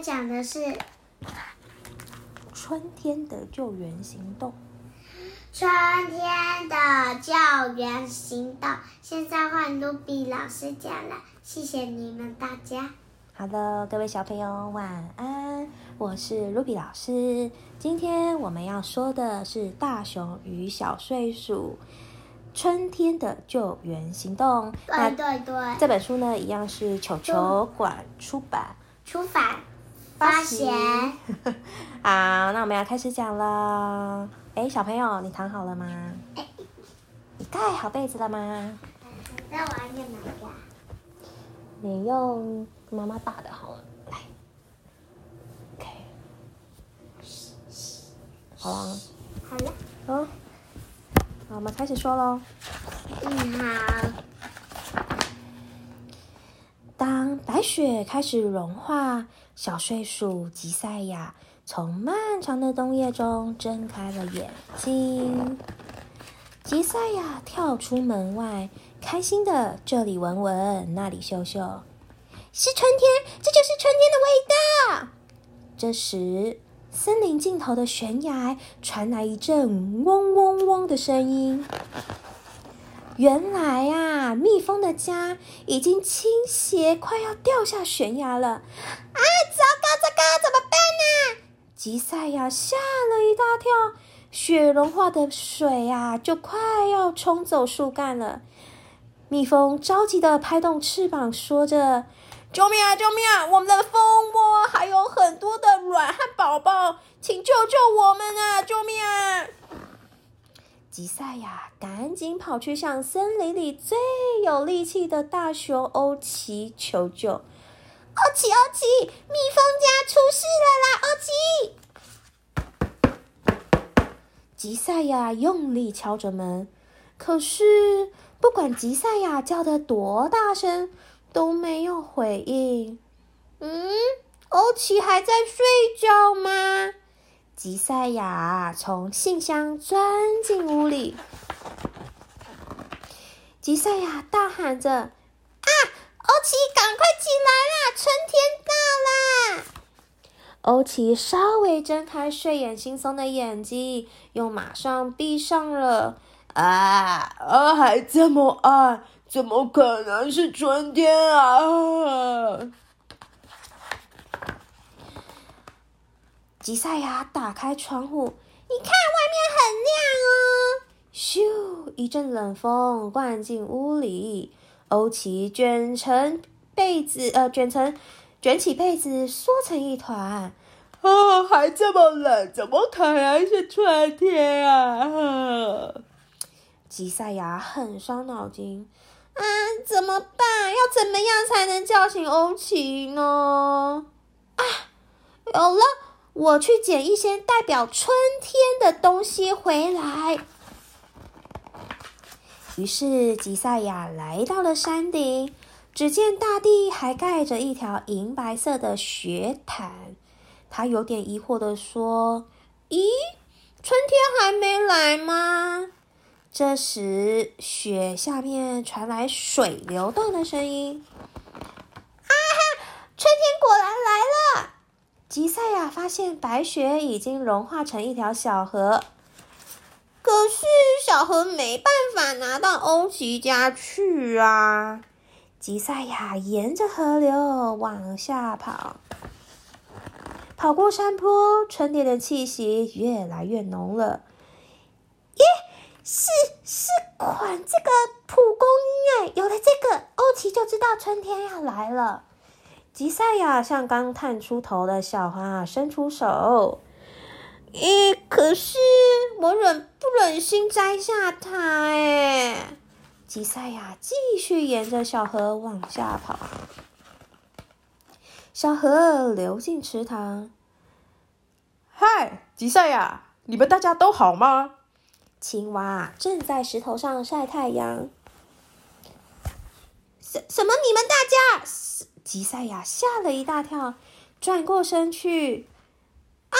天讲的是春天的救援行动。春天的救援行动。现在换卢比老师讲了，谢谢你们大家。好的，各位小朋友晚安，我是卢比老师。今天我们要说的是《大熊与小睡鼠：春天的救援行动》。对对对，这本书呢，一样是球球馆出版、出版、发行。好，那我们要开始讲了。哎，小朋友，你躺好了吗？你盖好被子了吗？那我要用哪个？你用。妈妈打的，好了，来，OK，好了，好了，好，好，我们开始说喽。嗯，好。雪开始融化，小睡鼠吉赛亚从漫长的冬夜中睁开了眼睛。吉赛亚跳出门外，开心的这里闻闻，那里嗅嗅。是春天，这就是春天的味道。这时，森林尽头的悬崖传来一阵嗡嗡嗡的声音。原来啊，蜜蜂的家已经倾斜，快要掉下悬崖了！啊，糟糕，糟糕，怎么办呢？吉赛亚吓了一大跳，雪融化的水啊，就快要冲走树干了。蜜蜂着急的拍动翅膀，说着。救命啊！救命啊！我们的蜂窝还有很多的卵和宝宝，请救救我们啊！救命啊！吉赛亚赶紧跑去向森林里最有力气的大熊欧奇求救。欧奇，欧奇，蜜蜂家出事了啦！欧奇，吉赛亚用力敲着门，可是不管吉赛亚叫的多大声。都没有回应。嗯，欧奇还在睡觉吗？吉赛亚从信箱钻进屋里。吉赛亚大喊着：“啊，欧奇，赶快起来啦！春天到啦！”欧奇稍微睁开睡眼惺忪的眼睛，又马上闭上了。啊，啊，还这么暗。怎么可能是春天啊！吉赛亚打开窗户，你看外面很亮哦。咻！一阵冷风灌进屋里，欧奇卷成被子，呃，卷成卷起被子，缩成一团。啊，还这么冷，怎么可能是春天啊？吉赛亚很伤脑筋。啊，怎么办？要怎么样才能叫醒欧奇呢？啊，有了，我去捡一些代表春天的东西回来。于是吉赛亚来到了山顶，只见大地还盖着一条银白色的雪毯。他有点疑惑的说：“咦，春天还没来吗？”这时，雪下面传来水流动的声音。啊哈！春天果然来了。吉赛亚发现白雪已经融化成一条小河，可是小河没办法拿到欧奇家去啊。吉赛亚沿着河流往下跑，跑过山坡，春天的气息越来越浓了。耶！是是款这个蒲公英哎，有了这个，欧奇就知道春天要来了。吉赛亚向刚探出头的小花伸出手，咦，可是我忍不忍心摘下它哎。吉赛亚继续沿着小河往下跑，小河流进池塘。嗨，吉赛亚，你们大家都好吗？青蛙正在石头上晒太阳。什什么？你们大家？吉赛亚吓了一大跳，转过身去。啊，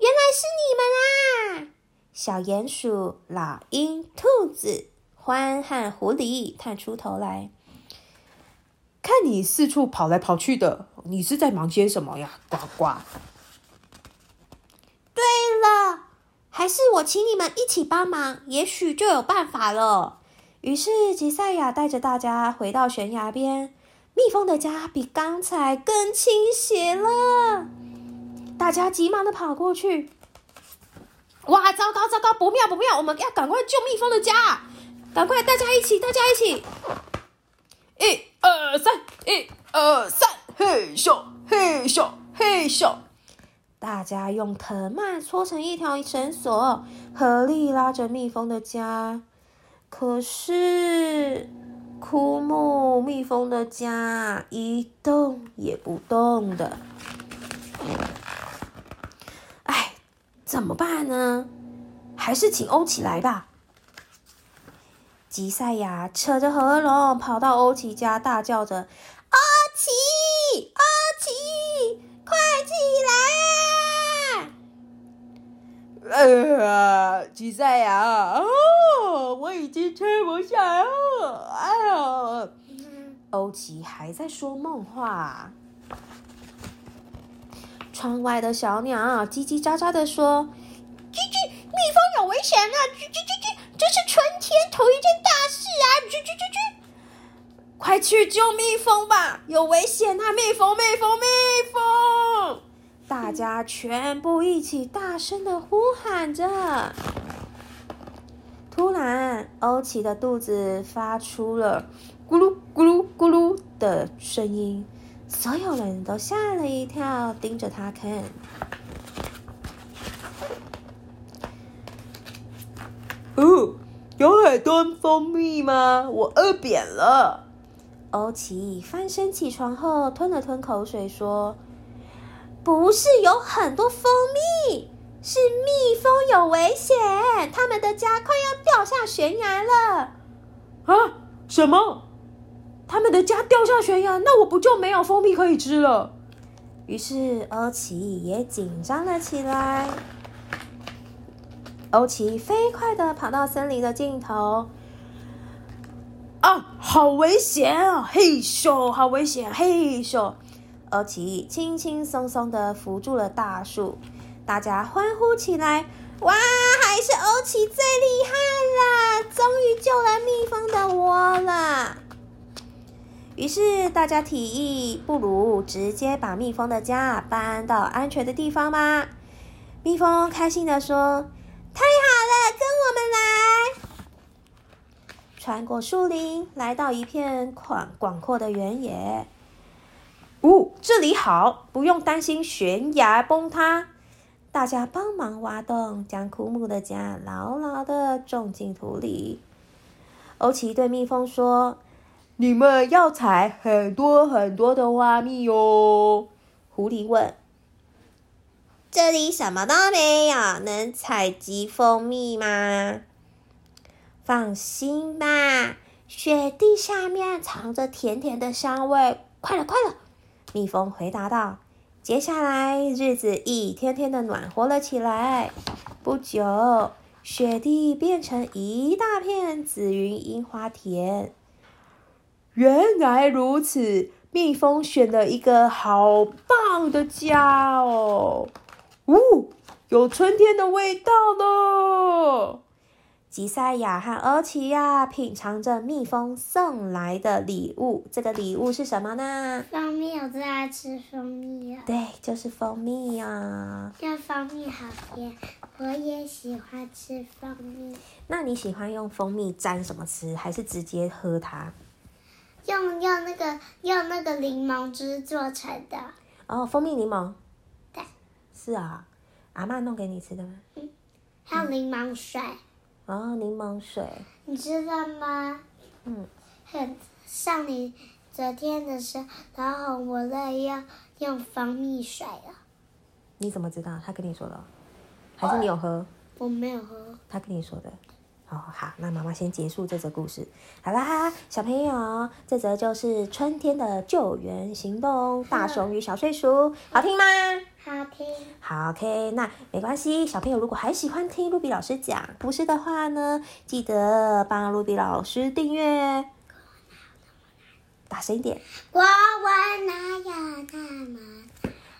原来是你们啊！小鼹鼠、老鹰、兔子、獾和狐狸探出头来，看你四处跑来跑去的，你是在忙些什么呀？呱呱。对了，还是我请你们一起帮忙，也许就有办法了。于是吉赛亚带着大家回到悬崖边，蜜蜂的家比刚才更倾斜了。大家急忙的跑过去。哇，糟糕糟糕，不妙不妙！我们要赶快救蜜蜂的家，赶快大家一起，大家一起！一二三，一二三，嘿咻嘿咻嘿咻！大家用藤蔓搓成一条绳索，合力拉着蜜蜂的家。可是，枯木蜜蜂的家一动也不动的。哎，怎么办呢？还是请欧奇来吧。吉赛亚扯着喉咙跑到欧奇家，大叫着：“欧奇，欧奇，快起来啊！”呃，吉赛亚，哦，我已经吃不下了。哎呀，欧奇还在说梦话。窗外的小鸟叽叽喳喳的说：“叽叽，蜜蜂有危险了！叽叽叽叽，这是春天头一件大事啊！叽叽叽叽，快去救蜜蜂吧！有危险啊！蜜蜂，蜜蜂，蜜蜂！”大家全部一起大声的呼喊着。突然，欧奇的肚子发出了咕噜咕噜咕噜的声音，所有人都吓了一跳，盯着他看。哦，有很多蜂蜜吗？我饿扁了。欧奇翻身起床后，吞了吞口水，说：“不是有很多蜂蜜，是蜜蜂有危险，他们的家快要掉下悬崖了。”啊？什么？他们的家掉下悬崖？那我不就没有蜂蜜可以吃了？于是欧奇也紧张了起来。欧奇飞快的跑到森林的尽头。啊，好危险啊！嘿咻，好危险！嘿咻，欧奇轻轻松松的扶住了大树，大家欢呼起来！哇，还是欧奇最厉害了，终于救了蜜蜂的窝了。于是大家提议，不如直接把蜜蜂的家搬到安全的地方吧。蜜蜂开心的说：“太好了，跟我们来！”穿过树林，来到一片广广阔的原野。哦，这里好，不用担心悬崖崩塌。大家帮忙挖洞，将枯木的家牢牢的种进土里。欧奇对蜜蜂说：“你们要采很多很多的花蜜哦。”狐狸问：“这里什么都没有，能采集蜂蜜吗？”放心吧，雪地下面藏着甜甜的香味。快了，快了！蜜蜂回答道。接下来，日子一天天的暖和了起来。不久，雪地变成一大片紫云樱花田。原来如此，蜜蜂选了一个好棒的家哦！呜，有春天的味道了。吉赛亚和欧奇亚品尝着蜜蜂送来的礼物。这个礼物是什么呢？蜂蜜，我最爱吃蜂蜜了。对，就是蜂蜜呀。这蜂蜜好甜，我也喜欢吃蜂蜜。那你喜欢用蜂蜜沾什么吃，还是直接喝它？用用那个用那个柠檬汁做成的。哦，蜂蜜柠檬。对。是啊，阿妈弄给你吃的吗？嗯。还有柠檬水。哦，柠檬水，你知道吗？嗯，很像你昨天的时候，然后我在要用蜂蜜水了。你怎么知道？他跟你说的，还是你有喝？我没有喝。他跟你说的。哦，好，那妈妈先结束这则故事。好啦，小朋友，这则就是春天的救援行动——大熊与小睡鼠，好听吗？好听。好，OK，那没关系。小朋友如果还喜欢听露比老师讲故事的话呢，记得帮露比老师订阅。大声一点。国文哪有那么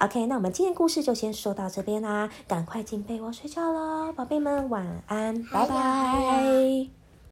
OK，那我们今天故事就先说到这边啦，赶快进被窝睡觉喽，宝贝们晚安，拜拜。